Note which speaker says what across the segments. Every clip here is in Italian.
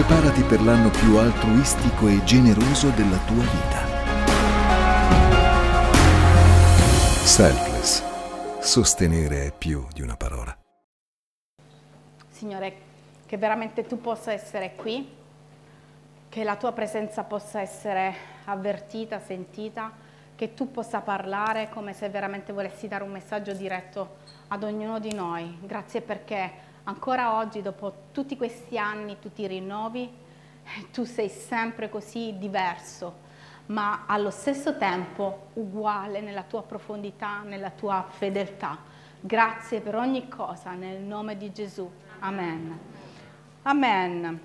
Speaker 1: Preparati per l'anno più altruistico e generoso della tua vita. Selfless. Sostenere è più di una parola.
Speaker 2: Signore, che veramente tu possa essere qui, che la tua presenza possa essere avvertita, sentita, che tu possa parlare come se veramente volessi dare un messaggio diretto ad ognuno di noi. Grazie perché ancora oggi, dopo tutti questi anni, tu ti rinnovi, tu sei sempre così diverso, ma allo stesso tempo uguale nella tua profondità, nella tua fedeltà. Grazie per ogni cosa, nel nome di Gesù. Amen. Amen.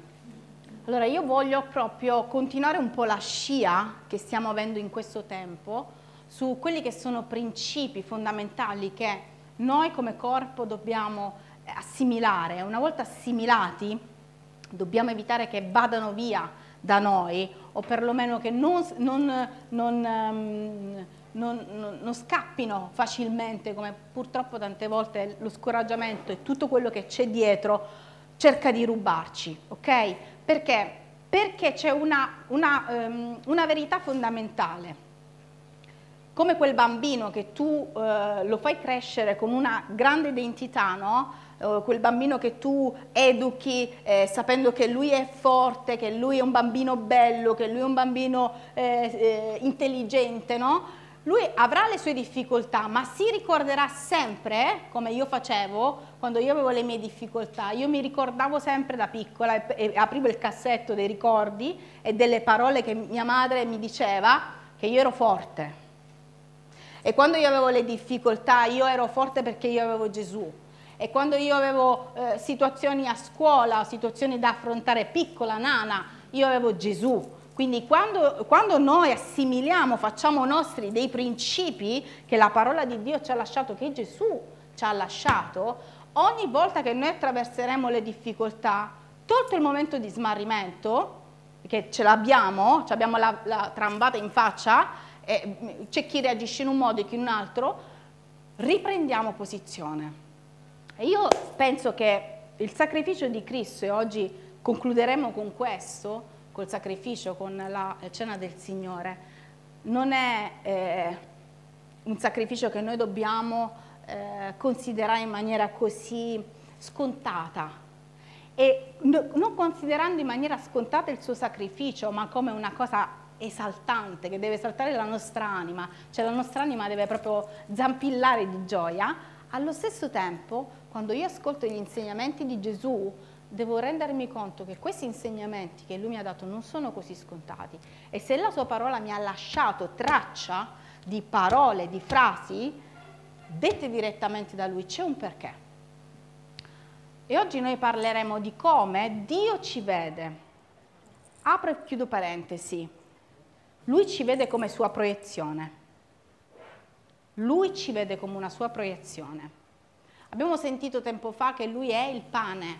Speaker 2: Allora io voglio proprio continuare un po' la scia che stiamo avendo in questo tempo su quelli che sono principi fondamentali che noi come corpo dobbiamo assimilare, una volta assimilati dobbiamo evitare che vadano via da noi o perlomeno che non, non, non, non, non scappino facilmente come purtroppo tante volte lo scoraggiamento e tutto quello che c'è dietro cerca di rubarci, ok? Perché? Perché c'è una, una, um, una verità fondamentale come quel bambino che tu eh, lo fai crescere con una grande identità, no? Eh, quel bambino che tu educhi eh, sapendo che lui è forte, che lui è un bambino bello, che lui è un bambino eh, eh, intelligente, no? Lui avrà le sue difficoltà, ma si ricorderà sempre, come io facevo, quando io avevo le mie difficoltà, io mi ricordavo sempre da piccola e, e aprivo il cassetto dei ricordi e delle parole che mia madre mi diceva che io ero forte. E quando io avevo le difficoltà, io ero forte perché io avevo Gesù e quando io avevo eh, situazioni a scuola, situazioni da affrontare piccola, nana, io avevo Gesù. Quindi quando, quando, noi assimiliamo, facciamo nostri dei principi che la parola di Dio ci ha lasciato, che Gesù ci ha lasciato, ogni volta che noi attraverseremo le difficoltà, tolto il momento di smarrimento, che ce l'abbiamo, abbiamo la, la trambata in faccia, c'è chi reagisce in un modo e chi in un altro, riprendiamo posizione e io penso che il sacrificio di Cristo, e oggi concluderemo con questo, col sacrificio, con la cena del Signore, non è eh, un sacrificio che noi dobbiamo eh, considerare in maniera così scontata. E no, non considerando in maniera scontata il suo sacrificio, ma come una cosa esaltante che deve esaltare la nostra anima, cioè la nostra anima deve proprio zampillare di gioia, allo stesso tempo quando io ascolto gli insegnamenti di Gesù, devo rendermi conto che questi insegnamenti che Lui mi ha dato non sono così scontati. E se la sua parola mi ha lasciato traccia di parole, di frasi, dette direttamente da Lui, c'è un perché. E oggi noi parleremo di come Dio ci vede. Apro e chiudo parentesi. Lui ci vede come sua proiezione. Lui ci vede come una sua proiezione. Abbiamo sentito tempo fa che lui è il pane,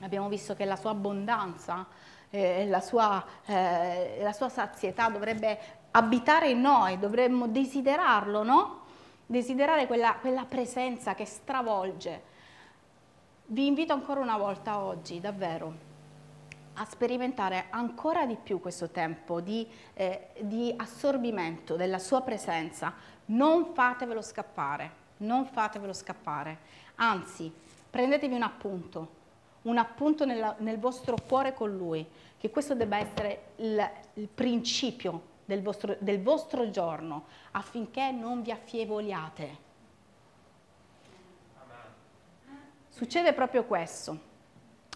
Speaker 2: abbiamo visto che la sua abbondanza, eh, la, sua, eh, la sua sazietà dovrebbe abitare in noi, dovremmo desiderarlo, no? Desiderare quella, quella presenza che stravolge. Vi invito ancora una volta oggi, davvero, a sperimentare ancora di più questo tempo di, eh, di assorbimento della sua presenza. Non fatevelo scappare non fatevelo scappare, anzi prendetevi un appunto, un appunto nella, nel vostro cuore con Lui, che questo debba essere il, il principio del vostro, del vostro giorno, affinché non vi affievoliate. Succede proprio questo.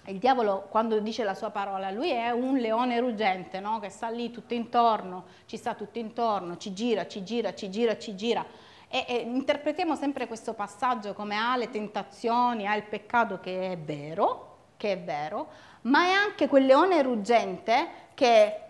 Speaker 2: Il diavolo, quando dice la sua parola, lui è un leone ruggente, no? che sta lì tutto intorno, ci sta tutto intorno, ci gira, ci gira, ci gira, ci gira e, e interpretiamo sempre questo passaggio come ha le tentazioni, ha il peccato che è vero, che è vero, ma è anche quel leone ruggente che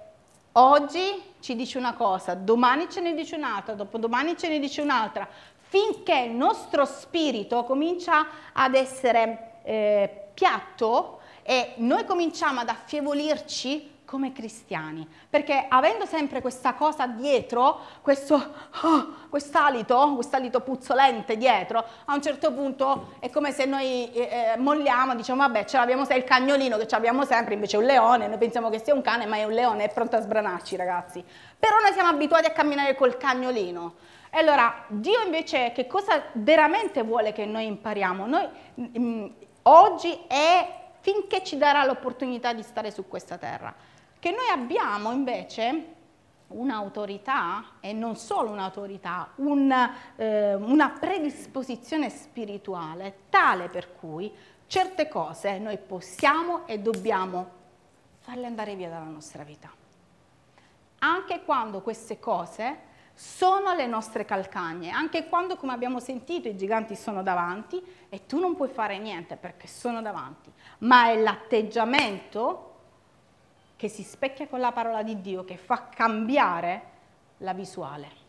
Speaker 2: oggi ci dice una cosa, domani ce ne dice un'altra, dopodomani ce ne dice un'altra, finché il nostro spirito comincia ad essere eh, piatto e noi cominciamo ad affievolirci come cristiani, perché avendo sempre questa cosa dietro, questo oh, quest'alito, quest'alito puzzolente dietro, a un certo punto è come se noi eh, eh molliamo, diciamo vabbè ce l'abbiamo sai il cagnolino che abbiamo sempre, invece è un leone, noi pensiamo che sia un cane, ma è un leone, è pronto a sbranarci ragazzi. Però noi siamo abituati a camminare col cagnolino. E allora Dio invece che cosa veramente vuole che noi impariamo? Noi mh, mm, oggi è finché ci darà l'opportunità di stare su questa terra. Che noi abbiamo invece un'autorità e non solo un'autorità, un, eh, una predisposizione spirituale tale per cui certe cose noi possiamo e dobbiamo farle andare via dalla nostra vita. Anche quando queste cose sono le nostre calcagne, anche quando, come abbiamo sentito, i giganti sono davanti e tu non puoi fare niente perché sono davanti, ma è l'atteggiamento che si specchia con la parola di Dio che fa cambiare la visuale.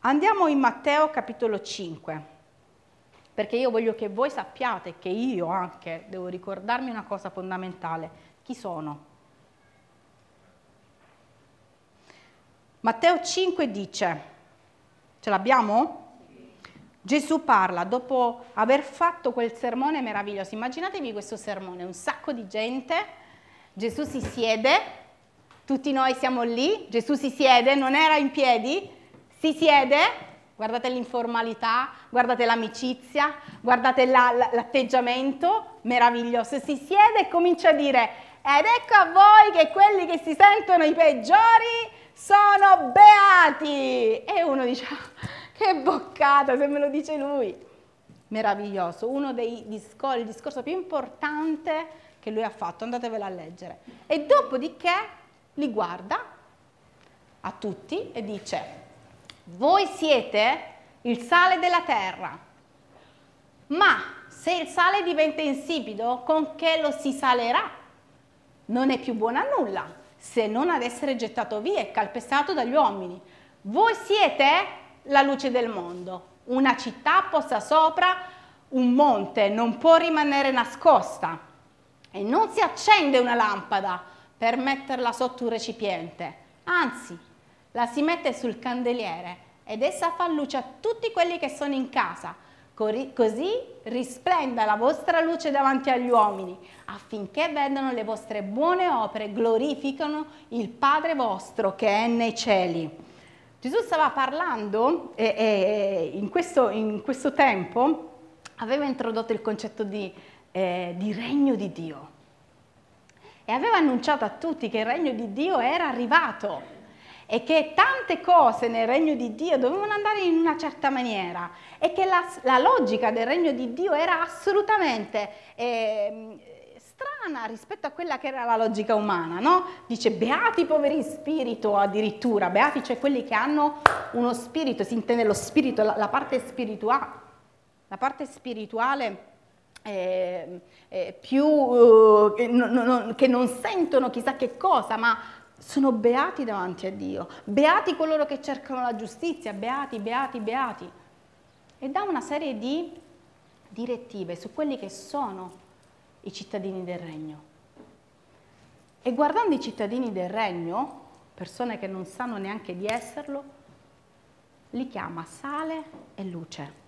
Speaker 2: Andiamo in Matteo capitolo 5, perché io voglio che voi sappiate che io anche devo ricordarmi una cosa fondamentale. Chi sono? Matteo 5 dice, ce l'abbiamo? Gesù parla dopo aver fatto quel sermone meraviglioso. Immaginatevi questo sermone, un sacco di gente, Gesù si siede, tutti noi siamo lì, Gesù si siede, non era in piedi, si siede, guardate l'informalità, guardate l'amicizia, guardate la, la, l'atteggiamento meraviglioso, si siede e comincia a dire, ed ecco a voi che quelli che si sentono i peggiori sono beati! E uno dice, che boccata se me lo dice lui. Meraviglioso, uno dei discorsi, il discorso più importante che lui ha fatto, andatevelo a leggere. E dopodiché li guarda a tutti e dice, voi siete il sale della terra, ma se il sale diventa insipido, con che lo si salerà? Non è più buono a nulla se non ad essere gettato via e calpestato dagli uomini. Voi siete la luce del mondo. Una città posta sopra un monte non può rimanere nascosta e non si accende una lampada per metterla sotto un recipiente, anzi la si mette sul candeliere ed essa fa luce a tutti quelli che sono in casa Così risplenda la vostra luce davanti agli uomini, affinché vedano le vostre buone opere glorificano il Padre vostro che è nei cieli. Gesù stava parlando e, e in, questo, in, questo, tempo aveva introdotto il concetto di, eh, di regno di Dio. E aveva annunciato a tutti che il regno di Dio era arrivato e che tante cose nel regno di Dio dovevano andare in una certa maniera e che la, la logica del regno di Dio era assolutamente eh, strana rispetto a quella che era la logica umana, no? Dice beati i poveri in spirito addirittura, beati cioè quelli che hanno uno spirito, si intende lo spirito, la, la parte spirituale, la parte spirituale eh, eh, più, uh, che, non, che non sentono chissà che cosa, ma sono beati davanti a Dio, beati coloro che cercano la giustizia, beati, beati, beati. E dà una serie di direttive su quelli che sono i cittadini del regno. E guardando i cittadini del regno, persone che non sanno neanche di esserlo, li chiama sale e luce.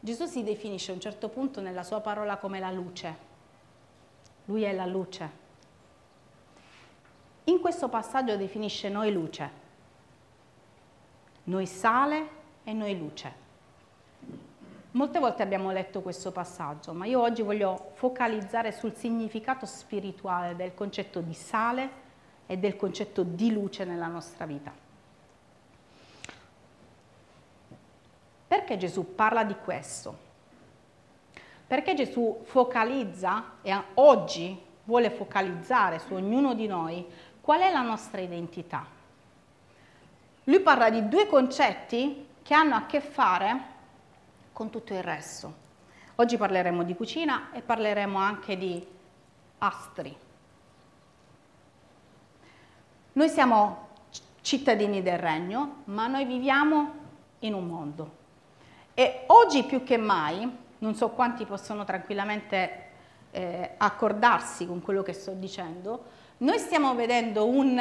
Speaker 2: Gesù si definisce a un certo punto nella sua parola come la luce. Lui è la luce. In questo passaggio definisce noi luce, noi sale e noi luce. Molte volte abbiamo letto questo passaggio, ma io oggi voglio focalizzare sul significato spirituale del concetto di sale e del concetto di luce nella nostra vita. Perché Gesù parla di questo? Perché Gesù focalizza e oggi vuole focalizzare su ognuno di noi Qual è la nostra identità? Lui parla di due concetti che hanno a che fare con tutto il resto. Oggi parleremo di cucina e parleremo anche di astri. Noi siamo cittadini del regno, ma noi viviamo in un mondo. E oggi più che mai non so quanti possono tranquillamente eh, accordarsi con quello che sto dicendo, noi stiamo vedendo un,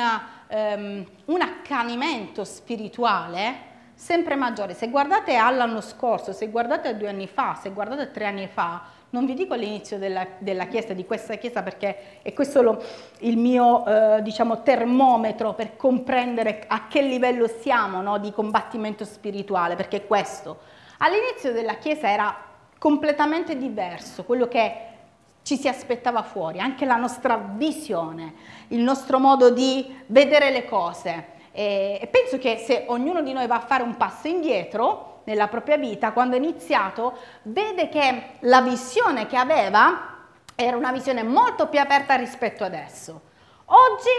Speaker 2: um, un accanimento spirituale sempre maggiore. Se guardate all'anno scorso, se guardate a due anni fa, se guardate a tre anni fa, non vi dico all'inizio della, della, Chiesa, di questa Chiesa, perché è questo lo, il mio eh, diciamo, termometro per comprendere a che livello siamo no, di combattimento spirituale, perché è questo. All'inizio della Chiesa era completamente diverso, quello che ci si aspettava fuori, anche la nostra visione, il nostro modo di vedere le cose. E penso che se ognuno di noi va a fare un passo indietro nella propria vita, quando è iniziato, vede che la visione che aveva era una visione molto più aperta rispetto adesso. Oggi,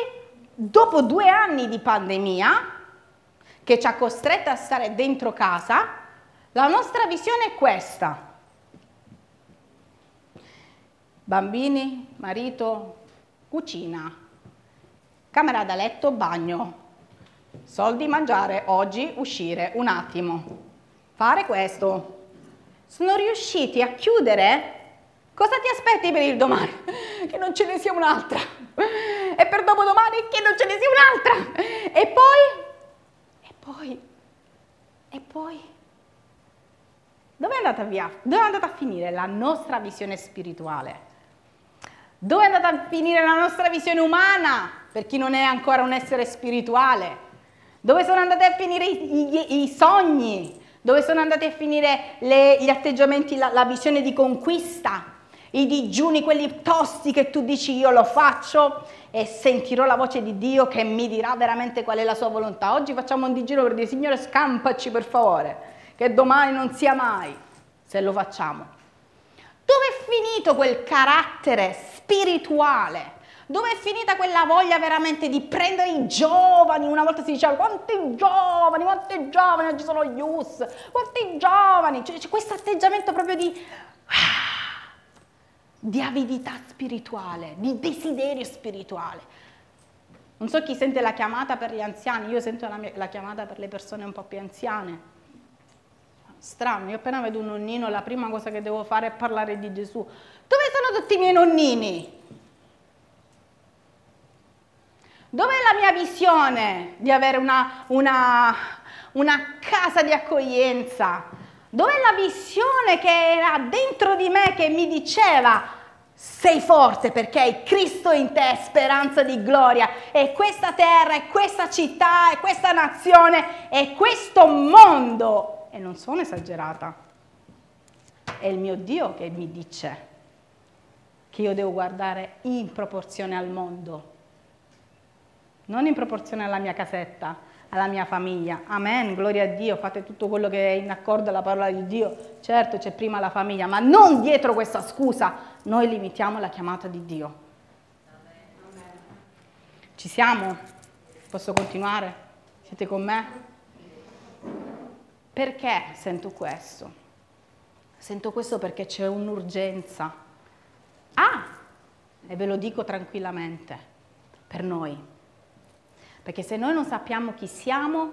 Speaker 2: dopo due anni di pandemia, che ci ha costretto a stare dentro casa, la nostra visione è questa bambini, marito, cucina, camera da letto, bagno, soldi mangiare, oggi uscire un attimo, fare questo. Sono riusciti a chiudere? Cosa ti aspetti per il domani? Che non ce ne sia un'altra. E per dopodomani che non ce ne sia un'altra. E poi, e poi, e poi, dove è andata via? Dove è andata a finire la nostra visione spirituale? Dove è andata a finire la nostra visione umana per chi non è ancora un essere spirituale? Dove sono andati a finire i, i, i sogni? Dove sono andati a finire le, gli atteggiamenti, la, la visione di conquista? I digiuni, quelli tosti che tu dici io lo faccio e sentirò la voce di Dio che mi dirà veramente qual è la sua volontà. Oggi facciamo un digiuno per dire Signore scampaci per favore, che domani non sia mai, se lo facciamo. Dove è finito quel carattere spirituale? Dove è finita quella voglia veramente di prendere i giovani? Una volta si diceva quanti giovani, quanti giovani, oggi sono gli US, quanti giovani? C'è, c'è questo atteggiamento proprio di, di avidità spirituale, di desiderio spirituale. Non so chi sente la chiamata per gli anziani, io sento la, mia, la chiamata per le persone un po' più anziane Strano, io appena vedo un nonnino la prima cosa che devo fare è parlare di Gesù. Dove sono tutti i miei nonnini? Dov'è la mia visione di avere una, una, una casa di accoglienza? Dov'è la visione che era dentro di me che mi diceva sei forte perché hai Cristo in te, speranza di gloria, e questa terra, e questa città, e questa nazione, e questo mondo e non sono esagerata. È il mio Dio che mi dice che io devo guardare in proporzione al mondo, non in proporzione alla mia casetta, alla mia famiglia. Amen, gloria a Dio, fate tutto quello che è in accordo alla parola di Dio. Certo c'è prima la famiglia, ma non dietro questa scusa, noi limitiamo la chiamata di Dio. Ci siamo? Posso continuare? Siete con me? Perché sento questo? Sento questo perché c'è un'urgenza. Ah, e ve lo dico tranquillamente, per noi. Perché se noi non sappiamo chi siamo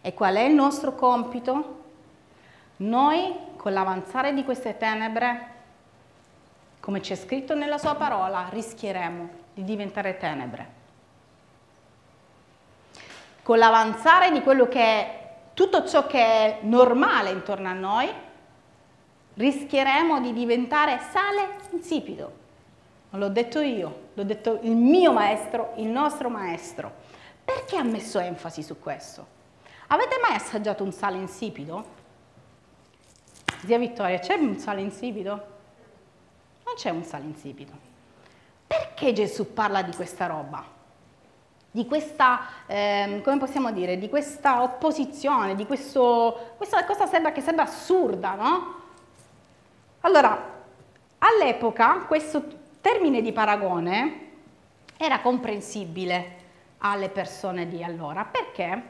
Speaker 2: e qual è il nostro compito, noi con l'avanzare di queste tenebre, come c'è scritto nella sua parola, rischieremo di diventare tenebre. Con l'avanzare di quello che è tutto ciò che è normale intorno a noi, rischieremo di diventare sale insipido. Non l'ho detto io, l'ho detto il mio maestro, il nostro maestro. Perché ha messo enfasi su questo? Avete mai assaggiato un sale insipido? Zia Vittoria, c'è un sale insipido? Non c'è un sale insipido. Perché Gesù parla di questa roba? di questa, eh, come possiamo dire, di questa opposizione, di questo, questa cosa sembra, che sembra assurda, no? Allora, all'epoca questo termine di paragone era comprensibile alle persone di allora, perché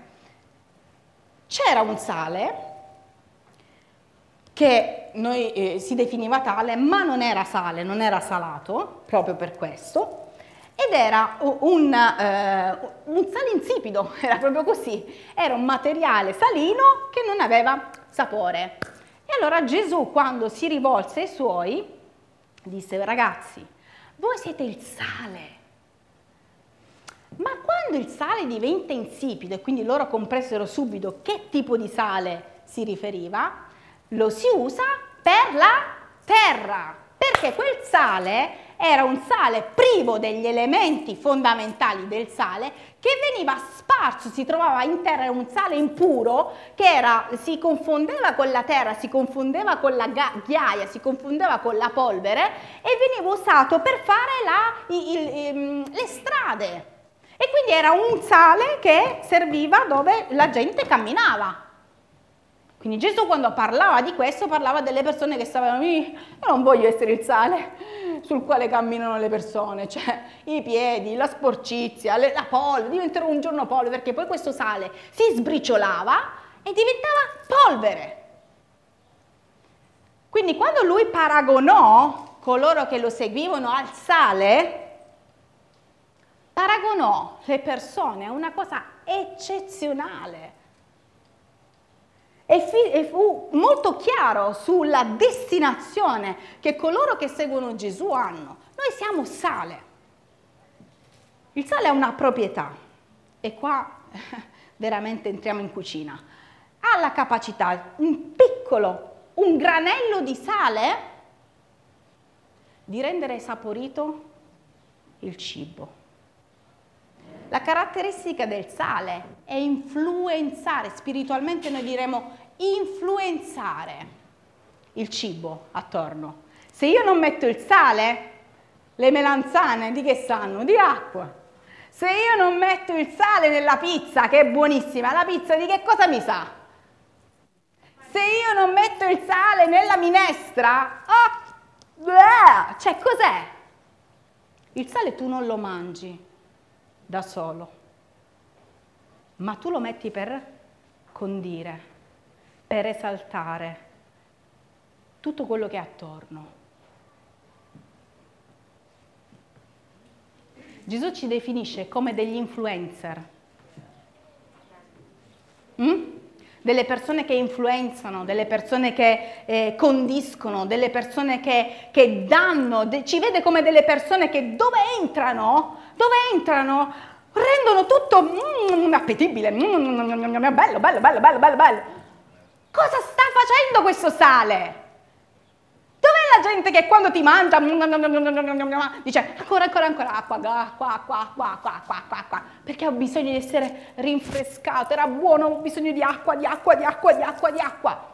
Speaker 2: c'era un sale che noi, eh, si definiva tale, ma non era sale, non era salato, proprio per questo, ed era un, eh, un sale insipido, era proprio così, era un materiale salino che non aveva sapore. E allora Gesù quando si rivolse ai suoi disse ragazzi, voi siete il sale. Quando il sale diventa insipido e quindi loro compressero subito che tipo di sale si riferiva, lo si usa per la terra, perché quel sale era un sale privo degli elementi fondamentali del sale che veniva sparso, si trovava in terra, un sale impuro che era, si confondeva con la terra, si confondeva con la ghiaia, si confondeva con la polvere e veniva usato per fare la, il, il, ehm, le strade. E quindi era un sale che serviva dove la gente camminava. Quindi Gesù quando parlava di questo parlava delle persone che stavano, io non voglio essere il sale sul quale camminano le persone, cioè i piedi, la sporcizia, la polvere, diventerò un giorno polvere perché poi questo sale si sbriciolava e diventava polvere. Quindi quando lui paragonò coloro che lo seguivano al sale, paragonò le persone a una cosa eccezionale e fu molto chiaro sulla destinazione che coloro che seguono Gesù hanno. Noi siamo sale. Il sale ha una proprietà e qua veramente entriamo in cucina. Ha la capacità, un piccolo, un granello di sale, di rendere saporito il cibo. La caratteristica del sale è influenzare, spiritualmente noi diremo influenzare il cibo attorno. Se io non metto il sale, le melanzane di che sanno? Di acqua. Se io non metto il sale nella pizza, che è buonissima, la pizza di che cosa mi sa? Se io non metto il sale nella minestra, oh, bleh, cioè cos'è? Il sale tu non lo mangi da solo, ma tu lo metti per condire per esaltare tutto quello che è attorno. Gesù ci definisce come degli influencer, mm? Delle persone che influenzano, delle persone che eh, condiscono, delle persone che, che danno, de- ci vede come delle persone che dove entrano, dove entrano, rendono tutto mm, appetibile, mm, bello, bello, bello, bello, bello, bello. Cosa sta facendo questo sale? La gente che quando ti mangia dice ancora, ancora, ancora acqua, acqua, acqua, acqua, acqua, acqua, acqua, acqua, perché ho bisogno di essere rinfrescato, era buono, ho bisogno di acqua, di acqua, di acqua, di acqua, di acqua.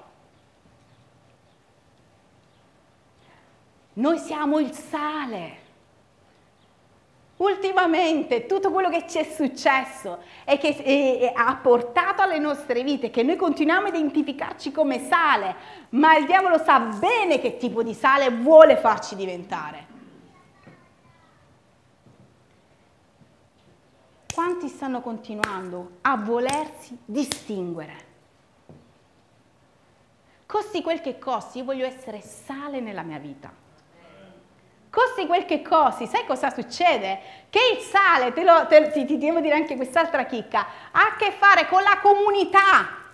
Speaker 2: Noi siamo il sale. Ultimamente tutto quello che ci è successo e che e, ha portato alle nostre vite, che noi continuiamo a identificarci come sale, ma il diavolo sa bene che tipo di sale vuole farci diventare. Quanti stanno continuando a volersi distinguere? Costi quel che costi, io voglio essere sale nella mia vita costi quel che costi, sai cosa succede? Che il sale, te lo, te, ti, ti devo dire anche quest'altra chicca, ha a che fare con la comunità,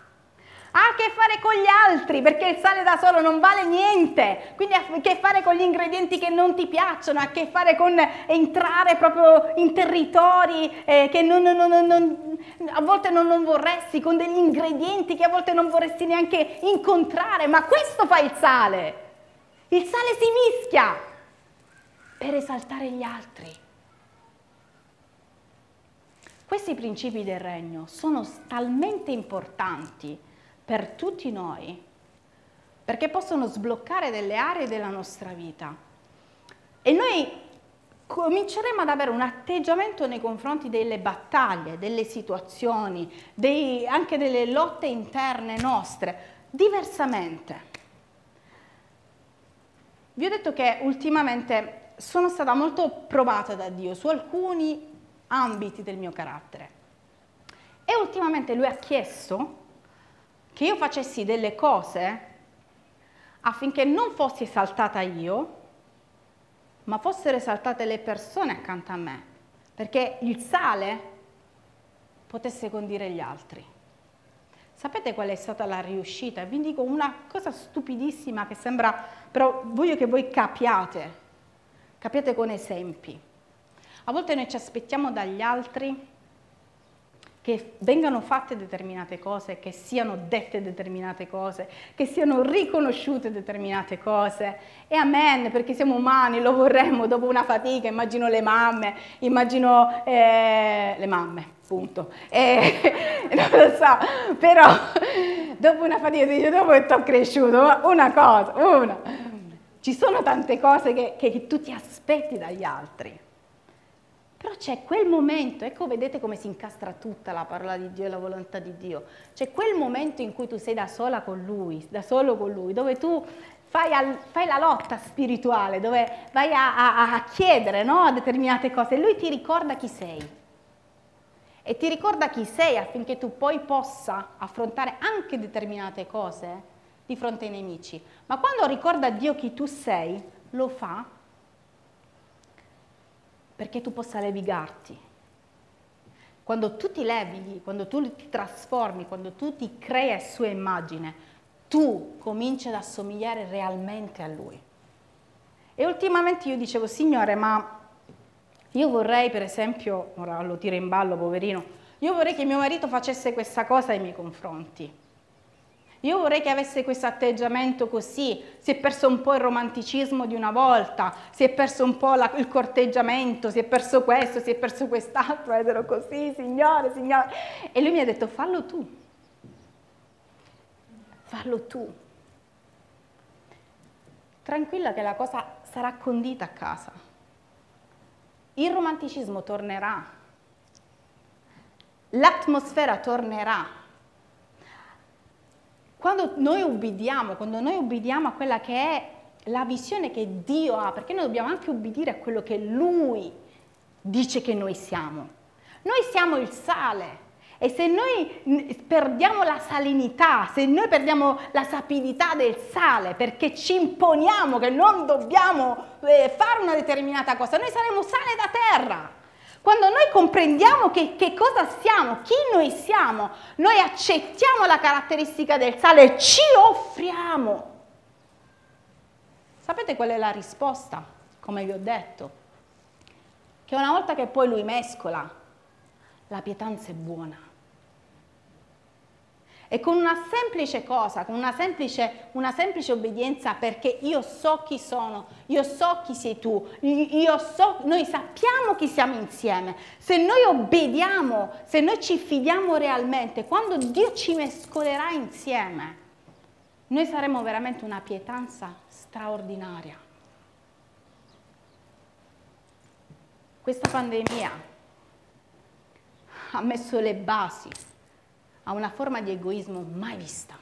Speaker 2: ha a che fare con gli altri, perché il sale da solo non vale niente, quindi ha a che fare con gli ingredienti che non ti piacciono, ha a che fare con entrare proprio in territori eh, che non, non, non, a volte non, vorresti, con degli ingredienti che a volte non vorresti neanche incontrare, ma questo fa il sale. Il sale si mischia, per esaltare gli altri. Questi principi del regno sono talmente importanti per tutti noi perché possono sbloccare delle aree della nostra vita e noi cominceremo ad avere un atteggiamento nei confronti delle battaglie, delle situazioni, dei, anche delle lotte interne nostre, diversamente. Vi ho detto che ultimamente sono stata molto provata da Dio su alcuni ambiti del mio carattere. E ultimamente lui ha chiesto che io facessi delle cose affinché non fossi esaltata io, ma fossero esaltate le persone accanto a me, perché il sale potesse condire gli altri. Sapete qual è stata la riuscita? Vi dico una cosa stupidissima che sembra, però voglio che voi capiate, capiate con esempi. A volte noi ci aspettiamo dagli altri che vengano fatte determinate cose, che siano dette determinate cose, che siano riconosciute determinate cose. E amen, perché siamo umani, lo vorremmo dopo una fatica, immagino le mamme, immagino eh, le mamme, punto. E, non lo so, però dopo una fatica, dice, dopo che ti ho cresciuto, una cosa, una. Ci sono tante cose che, che tu ti aspetti dagli altri. Però c'è quel momento, ecco vedete come si incastra tutta la parola di Dio e la volontà di Dio, c'è quel momento in cui tu sei da sola con Lui, da solo con Lui, dove tu fai, al, fai la lotta spirituale, dove vai a, a, a chiedere no, determinate cose e Lui ti ricorda chi sei. E ti ricorda chi sei affinché tu poi possa affrontare anche determinate cose di fronte ai nemici. Ma quando ricorda a Dio chi tu sei, lo fa perché tu possa levigarti. Quando tu ti levighi, quando tu ti trasformi, quando tu ti crei a sua immagine, tu cominci ad assomigliare realmente a Lui. E ultimamente io dicevo, Signore, ma io vorrei per esempio, ora lo tiro in ballo, poverino, io vorrei che mio marito facesse questa cosa ai miei confronti. Io vorrei che avesse questo atteggiamento così, si è perso un po' il romanticismo di una volta, si è perso un po' la, il corteggiamento, si è perso questo, si è perso quest'altro, ed ero così, signore, signore. E lui mi ha detto, fallo tu, fallo tu. Tranquilla che la cosa sarà condita a casa. Il romanticismo tornerà, l'atmosfera tornerà quando noi ubbidiamo, quando noi ubbidiamo a quella che è la visione che Dio ha, perché noi dobbiamo anche ubbidire a quello che Lui dice che noi siamo. Noi siamo il sale e se noi perdiamo la salinità, se noi perdiamo la sapidità del sale perché ci imponiamo che non dobbiamo eh, fare una determinata cosa, noi saremo sale da terra. Quando noi comprendiamo che, che, cosa siamo, chi noi siamo, noi accettiamo la caratteristica del sale e ci offriamo. Sapete qual è la risposta? Come vi ho detto, che una volta che poi lui mescola, la pietanza è buona. E con una semplice cosa, con una semplice, una semplice, obbedienza, perché io so chi sono, io so chi sei tu, io so, noi sappiamo chi siamo insieme. Se noi obbediamo, se noi ci fidiamo realmente, quando Dio ci mescolerà insieme, noi saremo veramente una pietanza straordinaria. Questa pandemia ha messo le basi a una forma di egoismo mai vista.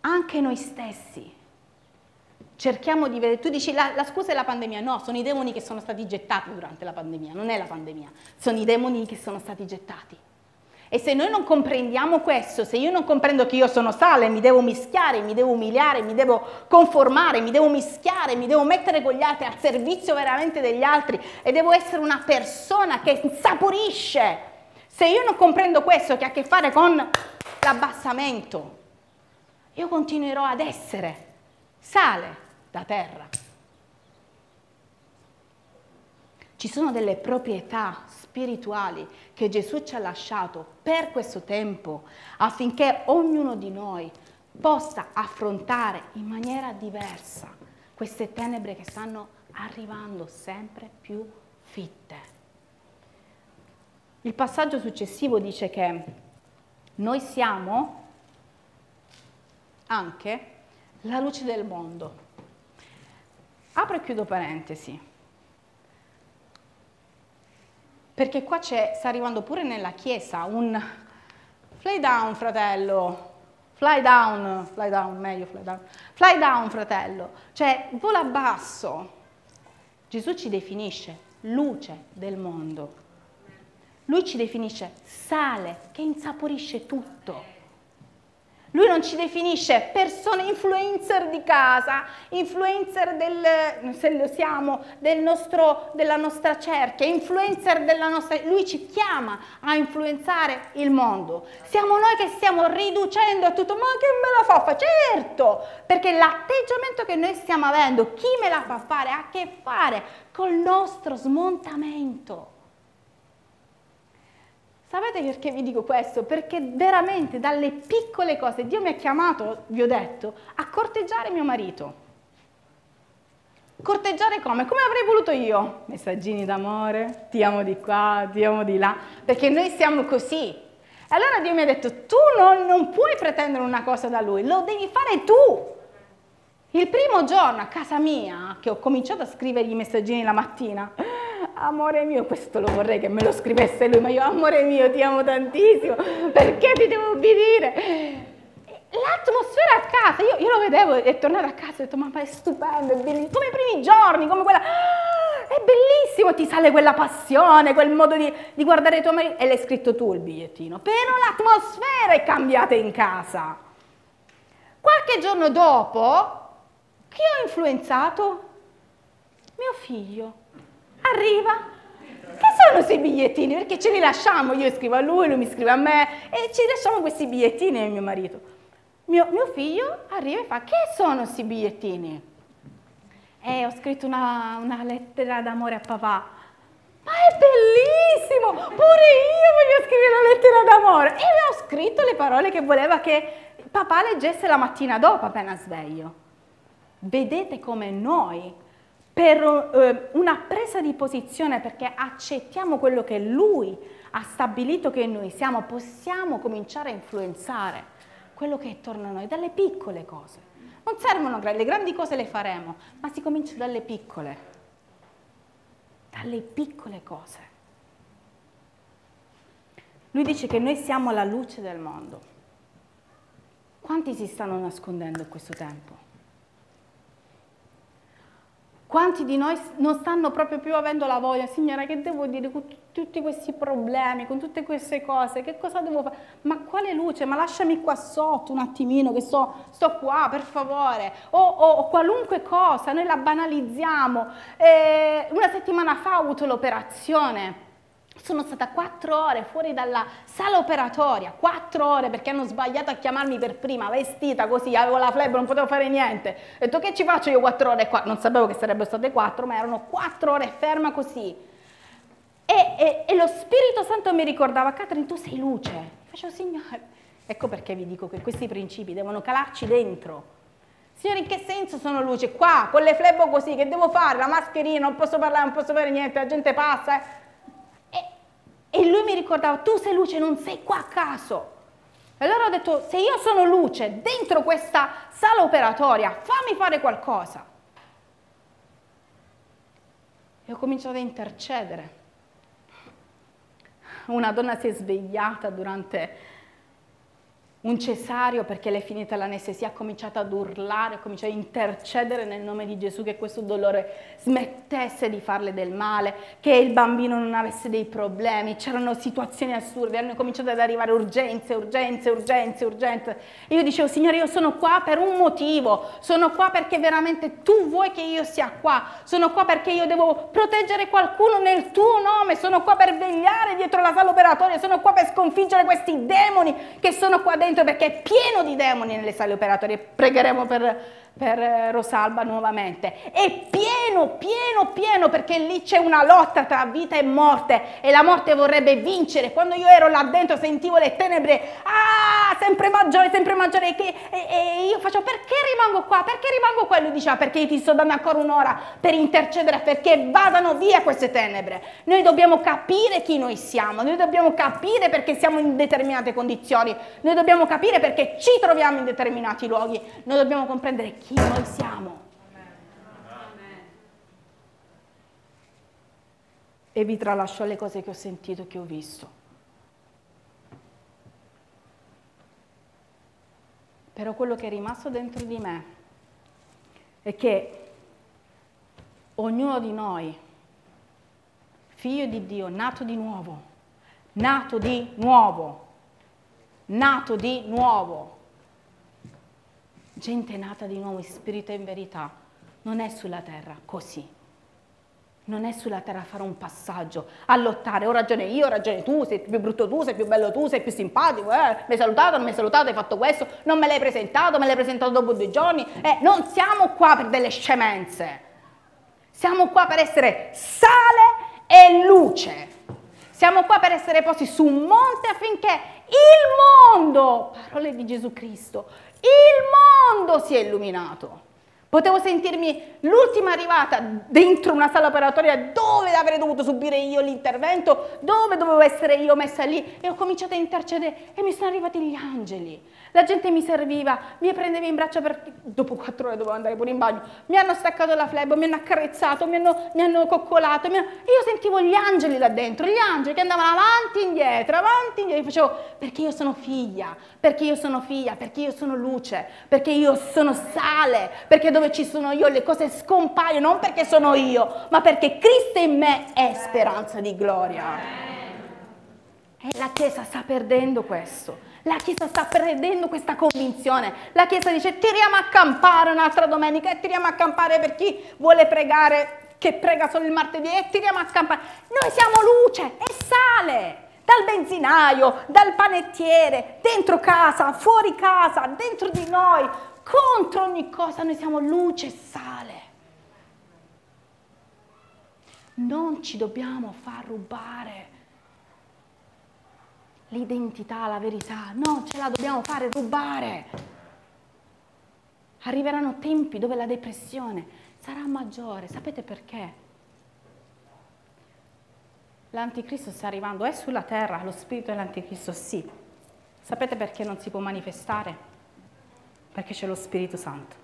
Speaker 2: Anche noi stessi cerchiamo di vedere, tu dici la, la, scusa è la pandemia, no, sono i demoni che sono stati gettati durante la pandemia, non è la pandemia, sono i demoni che sono stati gettati. E se noi non comprendiamo questo, se io non comprendo che io sono sale, mi devo mischiare, mi devo umiliare, mi devo conformare, mi devo mischiare, mi devo mettere con gli altri al servizio veramente degli altri e devo essere una persona che insaporisce se io non comprendo questo che ha a che fare con l'abbassamento, io continuerò ad essere sale da terra. Ci sono delle proprietà spirituali che Gesù ci ha lasciato per questo tempo affinché ognuno di noi possa affrontare in maniera diversa queste tenebre che stanno arrivando sempre più fitte. Il passaggio successivo dice che noi siamo anche la luce del mondo. Apro e chiudo parentesi. Perché qua sta arrivando pure nella chiesa un fly down fratello, fly down, fly down, meglio fly down, fly down fratello, cioè vola basso. Gesù ci definisce luce del mondo. Lui ci definisce sale che insaporisce tutto. Lui non ci definisce persone influencer di casa, influencer del, se lo siamo, del nostro, della nostra cerchia, influencer della nostra... Lui ci chiama a influenzare il mondo. Siamo noi che stiamo riducendo a tutto, ma che me la fa fare? Certo, perché l'atteggiamento che noi stiamo avendo, chi me la fa fare, ha a che fare col nostro smontamento. Sapete perché vi dico questo? Perché veramente dalle piccole cose Dio mi ha chiamato, vi ho detto, a corteggiare mio marito. Corteggiare come? Come avrei voluto io? Messaggini d'amore, ti amo di qua, ti amo di là, perché noi siamo così. E allora Dio mi ha detto, tu non, non puoi pretendere una cosa da Lui, lo devi fare tu. Il primo giorno a casa mia, che ho cominciato a scrivere i messaggini la mattina, amore mio, questo lo vorrei che me lo scrivesse lui, ma io, amore mio, ti amo tantissimo, perché ti devo obbedire? L'atmosfera a casa, io, io, lo vedevo, è tornato a casa e ho detto, ma è stupendo, è bellissimo, come i primi giorni, come quella... Ah, è bellissimo, ti sale quella passione, quel modo di, di guardare tuo marito, e l'hai scritto tu il bigliettino, però l'atmosfera è cambiata in casa. Qualche giorno dopo, chi ho influenzato? Mio figlio arriva. Che sono questi bigliettini? Perché ce li lasciamo, io scrivo a lui, lui mi scrive a me e ci lasciamo questi bigliettini e mio marito. Mio, mio figlio arriva e fa, che sono questi bigliettini? E ho scritto una, una lettera d'amore a papà. Ma è bellissimo! Pure io voglio scrivere una lettera d'amore. E le ho scritto le parole che voleva che papà leggesse la mattina dopo, appena sveglio. Vedete come noi per eh, una presa di posizione perché accettiamo quello che Lui ha stabilito che noi siamo, possiamo cominciare a influenzare quello che è attorno a noi, dalle piccole cose. Non servono le grandi cose le faremo, ma si comincia dalle piccole, dalle piccole cose. Lui dice che noi siamo la luce del mondo. Quanti si stanno nascondendo in questo tempo? Quanti di noi non stanno proprio più avendo la voglia, Signora, che devo dire con tutti questi problemi, con tutte queste cose, che cosa devo fare? Ma quale luce? Ma lasciami qua sotto un attimino, che sto, sto qua, per favore. O, o, o, qualunque cosa, noi la banalizziamo. Eh, una settimana fa ho avuto l'operazione sono stata quattro ore fuori dalla sala operatoria, quattro ore perché hanno sbagliato a chiamarmi per prima, vestita così, avevo la flebba, non potevo fare niente. Ho detto che ci faccio io quattro ore qua? Non sapevo che sarebbero state quattro, ma erano quattro ore ferma così. E, e, e lo Spirito Santo mi ricordava, Catherine, tu sei luce. Facevo, Signore, ecco perché vi dico che questi principi devono calarci dentro. Signore, in che senso sono luce? Qua, con le flebo così, che devo fare? La mascherina, non posso parlare, non posso fare niente, la gente passa. Eh. E lui mi ricordava, tu sei luce, non sei qua a caso. E allora ho detto, se io sono luce dentro questa sala operatoria, fammi fare qualcosa. E ho cominciato a intercedere. Una donna si è svegliata durante un cesario perché le è finita l'anestesia, ha cominciato ad urlare, ha cominciato a intercedere nel nome di Gesù che questo dolore smettesse di farle del male, che il bambino non avesse dei problemi, c'erano situazioni assurde, hanno cominciato ad arrivare urgenze, urgenze, urgenze, urgenze. E io dicevo, Signore, io sono qua per un motivo, sono qua perché veramente tu vuoi che io sia qua, sono qua perché io devo proteggere qualcuno nel tuo nome, sono qua per vegliare dietro la sala operatoria, sono qua per sconfiggere questi demoni che sono qua dentro perché è pieno di demoni nelle sale operatorie. Pregheremo per, per eh, Rosalba nuovamente. È pieno, pieno, pieno perché lì c'è una lotta tra vita e morte e la morte vorrebbe vincere. Quando io ero là dentro sentivo le tenebre, ah, sempre maggiore, sempre maggiore. E, e, io faccio perché rimango qua? Perché rimango qua? E lui diceva perché io ti sto dando ancora un'ora per intercedere perché vadano via queste tenebre. Noi dobbiamo capire chi noi siamo, noi dobbiamo capire perché siamo in determinate condizioni, noi dobbiamo capire perché ci troviamo in determinati luoghi, noi dobbiamo comprendere chi chi noi siamo. E vi tralascio le cose che ho sentito e che ho visto. Però quello che è rimasto dentro di me è che ognuno di noi, figlio di Dio, nato di nuovo, nato di nuovo, nato di nuovo, gente nata di nuovo in spirito e in verità, non è sulla terra così. Non è sulla terra a fare un passaggio, a lottare, ho ragione io, ho ragione tu, sei più brutto tu, sei più bello tu, sei più simpatico, eh? mi hai salutato, non mi hai salutato, hai fatto questo, non me l'hai presentato, me l'hai presentato dopo due giorni. Eh, non siamo qua per delle scemenze, siamo qua per essere sale e luce. Siamo qua per essere posti su un monte affinché il mondo, parole di Gesù Cristo, il mondo sia illuminato. Potevo sentirmi l'ultima arrivata dentro una sala operatoria dove avrei dovuto subire io l'intervento, dove dovevo essere io messa lì e ho cominciato a intercedere e mi sono arrivati gli angeli. La gente mi serviva, mi prendeva in braccio perché dopo quattro ore dovevo andare pure in bagno. Mi hanno staccato la flebo, mi hanno accarezzato, mi hanno, mi hanno coccolato. Mi hanno... Io sentivo gli angeli là dentro, gli angeli che andavano avanti e indietro, avanti e indietro. Io facevo perché io sono figlia, perché io sono figlia, perché io sono luce, perché io sono sale, perché dove ci sono io le cose scompaiono, non perché sono io, ma perché Cristo in me è speranza di gloria. E la Chiesa sta perdendo questo. La Chiesa sta perdendo questa convinzione. La Chiesa dice tiriamo a campare un'altra domenica e tiriamo a campare per chi vuole pregare, che prega solo il martedì e tiriamo a campare. Noi siamo luce e sale. Dal benzinaio, dal panettiere, dentro casa, fuori casa, dentro di noi, contro ogni cosa, noi siamo luce e sale. Non ci dobbiamo far rubare l'identità, la verità. No, ce la dobbiamo fare rubare. Arriveranno tempi dove la depressione sarà maggiore. Sapete perché? L'anticristo sta arrivando, è sulla terra, lo spirito dell'anticristo sì. Sapete perché non si può manifestare? Perché c'è lo Spirito Santo.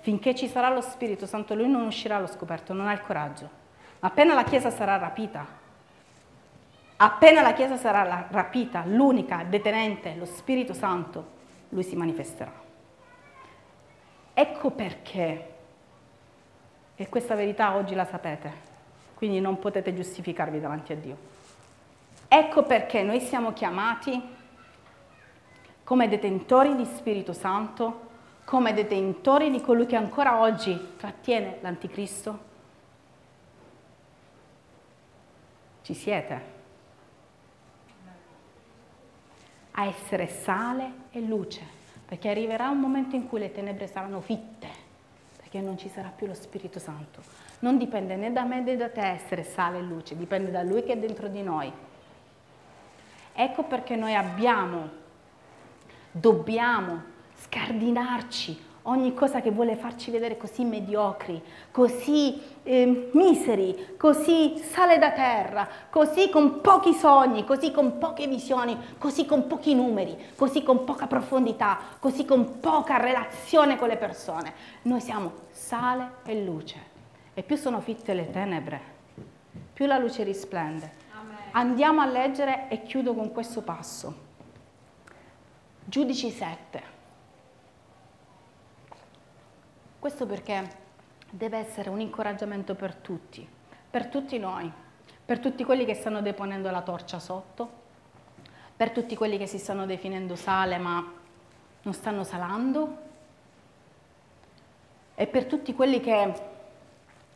Speaker 2: Finché ci sarà lo Spirito Santo, lui non uscirà allo scoperto, non ha il coraggio. Appena la Chiesa sarà rapita, Appena la Chiesa sarà rapita, l'unica detenente, lo Spirito Santo, lui si manifesterà. Ecco perché, e questa verità oggi la sapete, quindi non potete giustificarvi davanti a Dio. Ecco perché noi siamo chiamati come detentori di Spirito Santo, come detentori di colui che ancora oggi trattiene l'Anticristo. Ci siete? a essere sale e luce, perché arriverà un momento in cui le tenebre saranno fitte, perché non ci sarà più lo Spirito Santo. Non dipende né da me né da te essere sale e luce, dipende da Lui che è dentro di noi. Ecco perché noi abbiamo, dobbiamo scardinarci ogni cosa che vuole farci vedere così mediocri, così eh, miseri, così sale da terra, così con pochi sogni, così con poche visioni, così con pochi numeri, così con poca profondità, così con poca relazione con le persone. Noi siamo sale e luce e più sono fitte le tenebre, più la luce risplende. Amen. Andiamo a leggere e chiudo con questo passo. Giudici 7. Questo perché deve essere un incoraggiamento per tutti, per tutti noi, per tutti quelli che stanno deponendo la torcia sotto, per tutti quelli che si stanno definendo sale ma non stanno salando e per tutti quelli che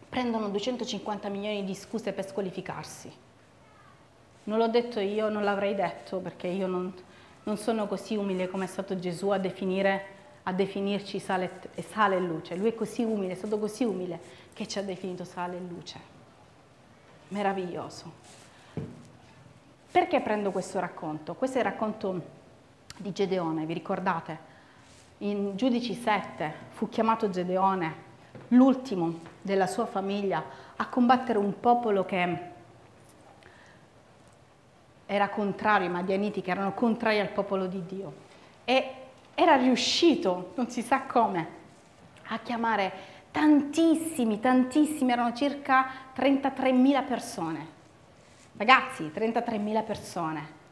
Speaker 2: prendono 250 milioni di scuse per squalificarsi. Non l'ho detto io, non l'avrei detto perché io non, non sono così umile come è stato Gesù a definire a definirci sale sale e luce. Lui è così umile, è stato così umile che ci ha definito sale e luce. Meraviglioso. Perché prendo questo racconto? Questo è il racconto di Gedeone, vi ricordate? In Giudici 7 fu chiamato Gedeone, l'ultimo della sua famiglia, a combattere un popolo che era contrario, i Madianiti che erano contrari al popolo di Dio. E era riuscito, non si sa come, a chiamare tantissimi, tantissimi, erano circa 33.000 persone. Ragazzi, 33.000 persone.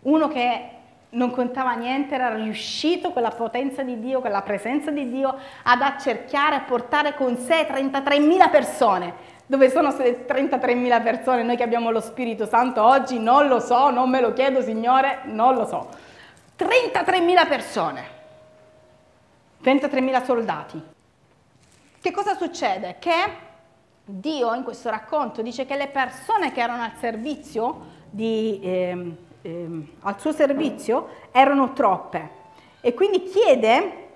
Speaker 2: Uno che non contava niente era riuscito con la potenza di Dio, con la presenza di Dio ad accerchiare, a portare con sé 33.000 persone. Dove sono queste 33.000 persone? Noi che abbiamo lo Spirito Santo oggi non lo so, non me lo chiedo Signore, non lo so. 33.000 persone. 33.000 soldati. Che cosa succede? Che Dio in questo racconto dice che le persone che erano al servizio di, ehm, ehm, al suo servizio erano troppe e quindi chiede,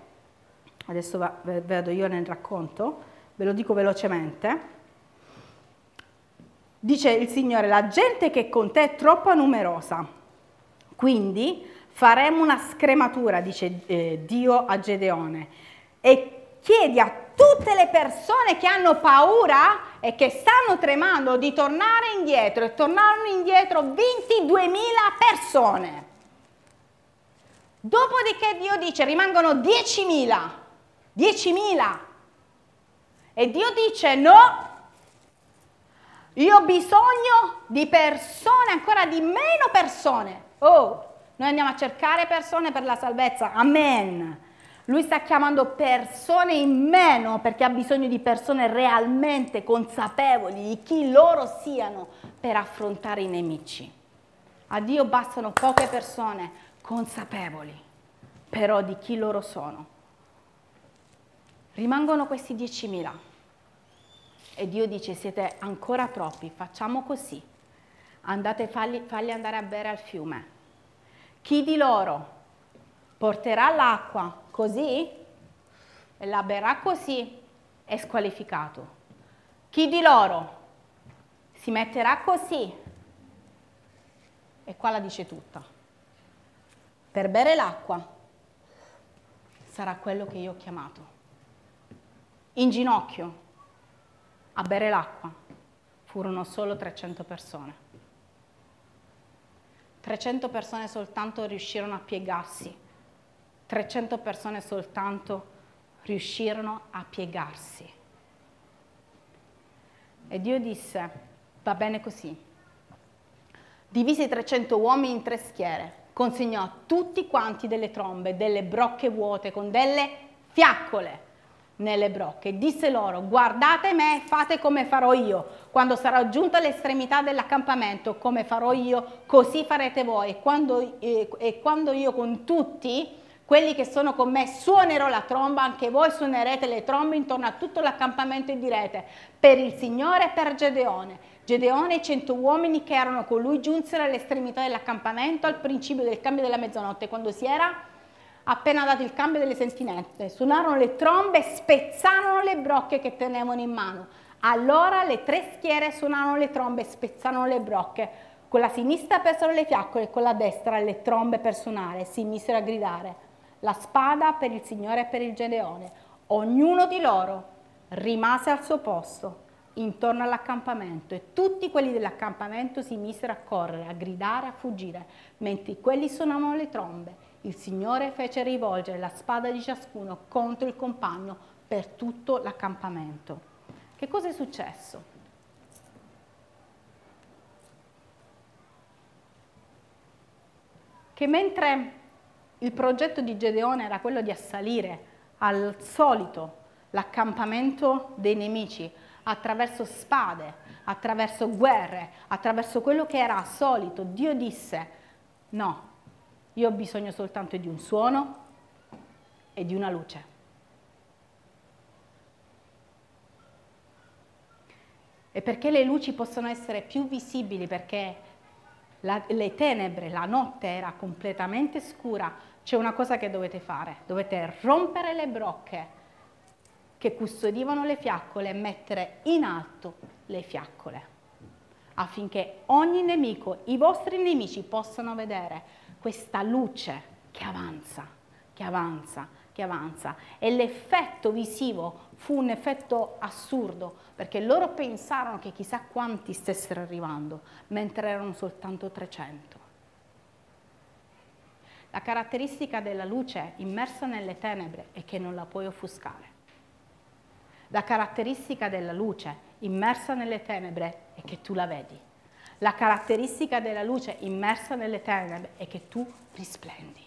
Speaker 2: adesso va, vedo io nel racconto, ve lo dico velocemente, dice il Signore, la gente che con te è troppo numerosa, quindi faremo una scrematura, dice eh, Dio a Gedeone, e chiedi a tutte le persone che hanno paura e che stanno tremando di tornare indietro e tornarono indietro 22.000 persone. Dopodiché Dio dice rimangono 10.000, 10.000. E Dio dice no, io ho bisogno di persone, ancora di meno persone. Oh, noi andiamo a cercare persone per la salvezza, amen. Lui sta chiamando persone in meno perché ha bisogno di persone realmente consapevoli di chi loro siano per affrontare i nemici. A Dio bastano poche persone consapevoli, però di chi loro sono. Rimangono questi 10.000 e Dio dice siete ancora troppi, facciamo così, andate, falli, falli andare a bere al fiume. Chi di loro porterà l'acqua così e la berrà così, è squalificato. Chi di loro si metterà così, e qua la dice tutta, per bere l'acqua sarà quello che io ho chiamato. In ginocchio a bere l'acqua furono solo 300 persone. 300 persone soltanto riuscirono a piegarsi 300 persone soltanto riuscirono a piegarsi. E Dio disse, va bene così. Divise i 300 uomini in tre schiere, consegnò a tutti quanti delle trombe, delle brocche vuote con delle fiaccole nelle brocche. Disse loro, guardate me, fate come farò io. Quando sarò giunto all'estremità dell'accampamento, come farò io, così farete voi. E quando, eh, e quando io con tutti quelli che sono con me suonerò la tromba, anche voi suonerete le trombe intorno a tutto l'accampamento e direte per il Signore e per Gedeone. Gedeone e i cento uomini che erano con lui giunsero all'estremità dell'accampamento al principio del cambio della mezzanotte, quando si era appena dato il cambio delle sentinelle. Suonarono le trombe e spezzarono le brocche che tenevano in mano. Allora le tre schiere suonarono le trombe e spezzarono le brocche. Con la sinistra persero le fiaccole e con la destra le trombe per suonare. Si misero a gridare la spada per il Signore e per il Gedeone. Ognuno di loro rimase al suo posto intorno all'accampamento e tutti quelli dell'accampamento si misero a correre, a gridare, a fuggire, mentre quelli suonavano le trombe. Il Signore fece rivolgere la spada di ciascuno contro il compagno per tutto l'accampamento. Che cosa è successo? Che mentre il progetto di Gedeone era quello di assalire al solito l'accampamento dei nemici attraverso spade, attraverso guerre, attraverso quello che era solito. Dio disse, no, io ho bisogno soltanto di un suono e di una luce. E perché le luci possono essere più visibili, perché la, le tenebre, la notte era completamente scura, c'è una cosa che dovete fare, dovete rompere le brocche che custodivano le fiaccole e mettere in alto le fiaccole affinché ogni nemico, i vostri nemici possano vedere questa luce che avanza, che avanza, che avanza. E l'effetto visivo fu un effetto assurdo, perché loro pensarono che chissà quanti stessero arrivando, mentre erano soltanto 300. La caratteristica della luce immersa nelle tenebre è che non la puoi offuscare. La caratteristica della luce immersa nelle tenebre è che tu la vedi. La caratteristica della luce immersa nelle tenebre è che tu risplendi.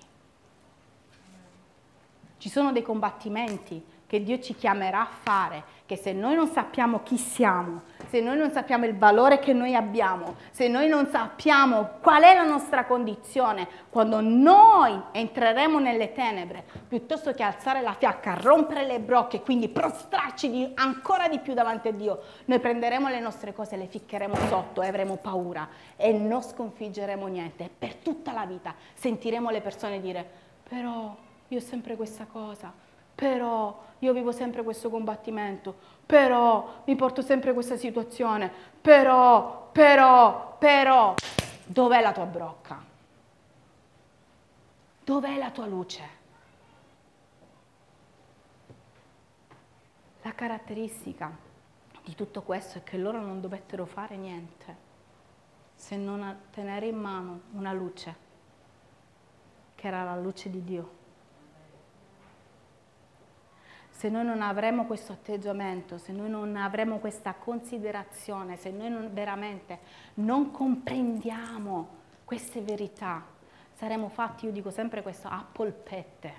Speaker 2: Ci sono dei combattimenti che Dio ci chiamerà a fare, che se noi non sappiamo chi siamo, se noi non sappiamo il valore che noi abbiamo, se noi non sappiamo qual è la nostra condizione, quando noi entreremo nelle tenebre, piuttosto che alzare la fiacca, rompere le brocche, quindi prostrarci di, ancora di più davanti a Dio, noi prenderemo le nostre cose, le ficcheremo sotto e avremo paura e non sconfiggeremo niente. Per tutta la vita sentiremo le persone dire, però io ho sempre questa cosa, però io vivo sempre questo combattimento, però mi porto sempre questa situazione, però, però, però, dov'è la tua brocca? Dov'è la tua luce? La caratteristica di tutto questo è che loro non dovettero fare niente se non tenere in mano una luce, che era la luce di Dio se noi non avremo questo atteggiamento, se noi non avremo questa considerazione, se noi non, veramente non comprendiamo queste verità, saremo fatti, io dico sempre questo, a polpette,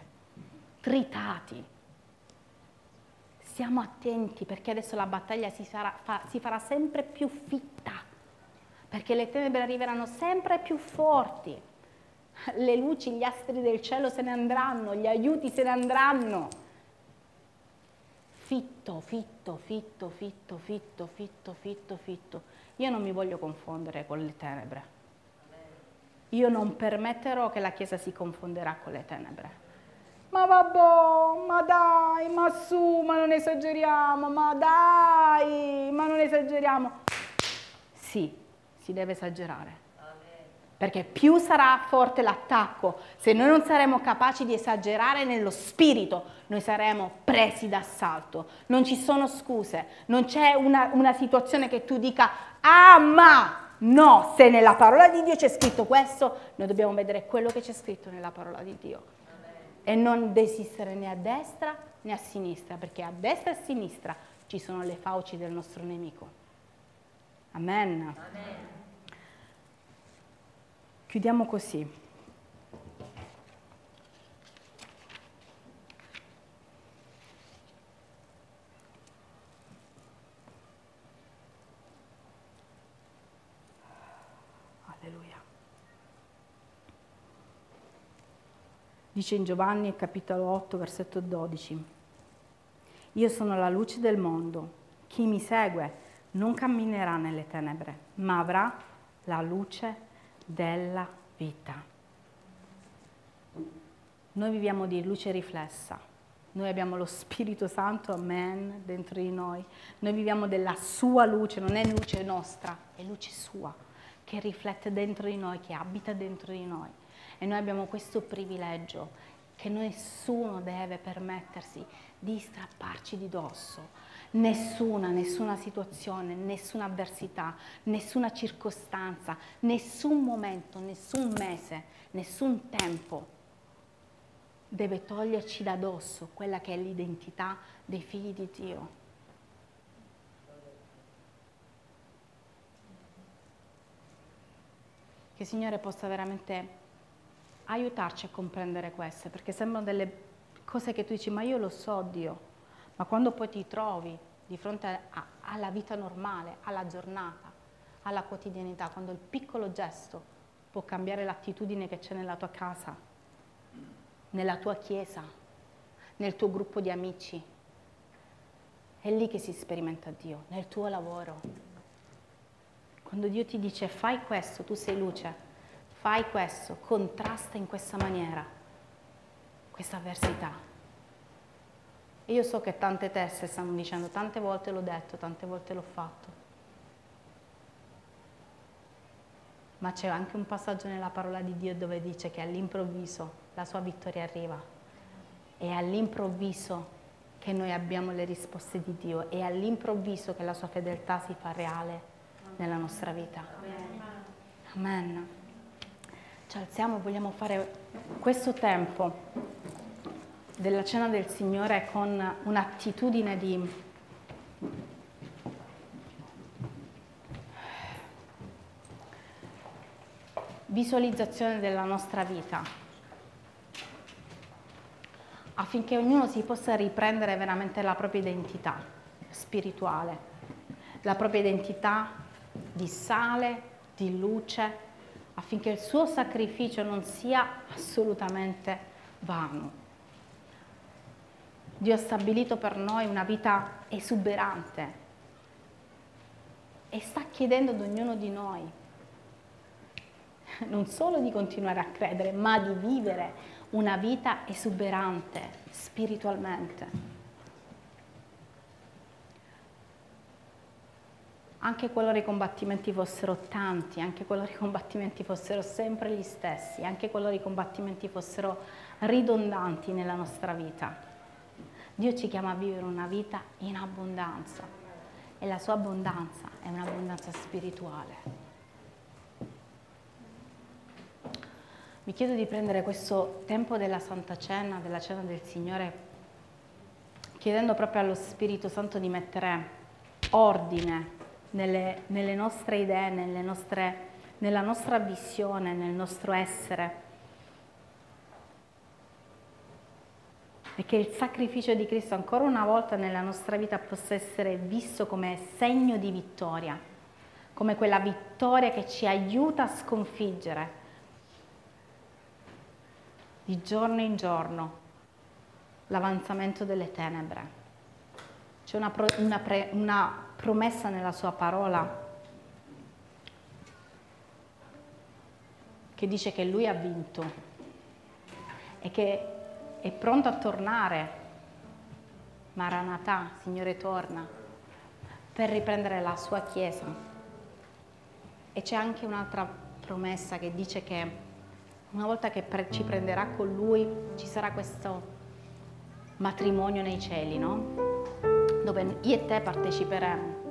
Speaker 2: tritati. Stiamo attenti perché adesso la battaglia si, sarà, fa, si farà sempre più fitta, perché le tenebre arriveranno sempre più forti. Le luci, gli astri del cielo se ne andranno, gli aiuti se ne andranno fitto, fitto, fitto, fitto, fitto, fitto, fitto, fitto. Io non mi voglio confondere con le tenebre. Io non permetterò che la Chiesa si confonderà con le tenebre. Ma vabbè, ma dai, ma su, ma non esageriamo, ma dai, ma non esageriamo. Sì, si deve esagerare perché più sarà forte l'attacco, se noi non saremo capaci di esagerare nello spirito, noi saremo presi d'assalto. Non ci sono scuse, non c'è una, una situazione che tu dica, ah ma no, se nella parola di Dio c'è scritto questo, noi dobbiamo vedere quello che c'è scritto nella parola di Dio. E non desistere né a destra né a sinistra, perché a destra e a sinistra ci sono le fauci del nostro nemico. Amen. Amen. Chiudiamo così. Alleluia. Dice in Giovanni capitolo 8 versetto 12. Io sono la luce del mondo. Chi mi segue non camminerà nelle tenebre, ma avrà la luce della vita. Noi viviamo di luce riflessa, noi abbiamo lo Spirito Santo, amen, dentro di noi. Noi viviamo della sua luce, non è luce nostra, è luce sua, che riflette dentro di noi, che abita dentro di noi. E noi abbiamo questo privilegio che nessuno deve permettersi di strapparci di dosso, Nessuna, nessuna situazione, nessuna avversità, nessuna circostanza, nessun momento, nessun mese, nessun tempo deve toglierci da dosso quella che è l'identità dei figli di Dio. Che il Signore possa veramente aiutarci a comprendere queste, perché sembrano delle cose che tu dici, ma io lo so Dio, ma quando poi ti trovi di fronte a, alla vita normale, alla giornata, alla quotidianità, quando il piccolo gesto può cambiare l'attitudine che c'è nella tua casa, nella tua chiesa, nel tuo gruppo di amici, è lì che si sperimenta Dio, nel tuo lavoro. Quando Dio ti dice fai questo, tu sei luce, fai questo, contrasta in questa maniera questa avversità. E io so che tante teste stanno dicendo, tante volte l'ho detto, tante volte l'ho fatto. Ma c'è anche un passaggio nella parola di Dio dove dice che all'improvviso la sua vittoria arriva. È all'improvviso che noi abbiamo le risposte di Dio, è all'improvviso che la sua fedeltà si fa reale nella nostra vita. Amen. Ci alziamo, vogliamo fare questo tempo della cena del Signore con un'attitudine di visualizzazione della nostra vita. affinché ognuno si possa riprendere veramente la propria identità spirituale, la propria identità di sale, di luce, affinché il suo sacrificio non sia assolutamente vano. Dio ha stabilito per noi una vita esuberante e sta chiedendo ad ognuno di noi non solo di continuare a credere, ma di vivere una vita esuberante spiritualmente. Anche qualora i combattimenti fossero tanti, anche qualora i combattimenti fossero sempre gli stessi, anche qualora i combattimenti fossero ridondanti nella nostra vita. Dio ci chiama a vivere una vita in abbondanza e la sua abbondanza è un'abbondanza spirituale. Vi chiedo di prendere questo tempo della Santa Cena, della Cena del Signore, chiedendo proprio allo Spirito Santo di mettere ordine nelle, nelle nostre idee, nelle nostre, nella nostra visione, nel nostro essere. E che il sacrificio di Cristo ancora una volta nella nostra vita possa essere visto come segno di vittoria, come quella vittoria che ci aiuta a sconfiggere di giorno in giorno l'avanzamento delle tenebre. C'è una, pro, una, pre, una promessa nella sua parola che dice che lui ha vinto e che è pronto a tornare. Maranatà, Signore torna, per riprendere la sua Chiesa. E c'è anche un'altra promessa che dice che una volta che ci prenderà con lui, ci sarà questo matrimonio nei cieli, no? Dove io e te parteciperemo.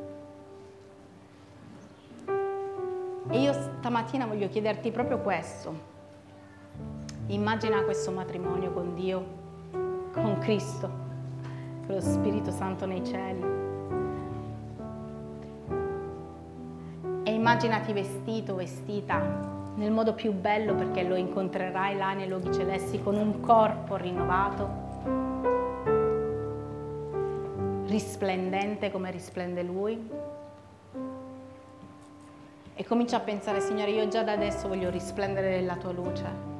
Speaker 2: E io stamattina voglio chiederti proprio questo. Immagina questo matrimonio con Dio, con Cristo, con lo Spirito Santo nei cieli. E immaginati vestito, vestita nel modo più bello perché lo incontrerai là nei luoghi celesti con un corpo rinnovato, risplendente come risplende Lui. E comincia a pensare, Signore, io già da adesso voglio risplendere nella tua luce,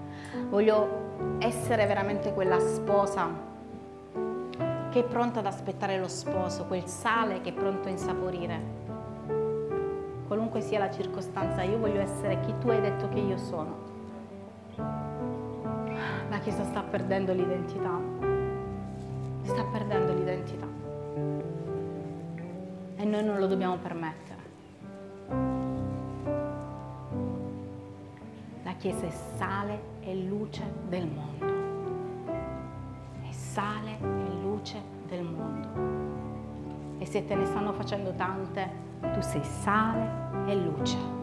Speaker 2: voglio essere veramente quella sposa che è pronta ad aspettare lo sposo, quel sale che è pronto a insaporire qualunque sia la circostanza, io voglio essere chi tu hai detto che io sono. La Chiesa sta perdendo l'identità, sta perdendo l'identità e noi non lo dobbiamo permettere. La Chiesa è sale e luce del mondo, è sale e luce del mondo. E se te ne stanno facendo tante, tu sei sale e luce.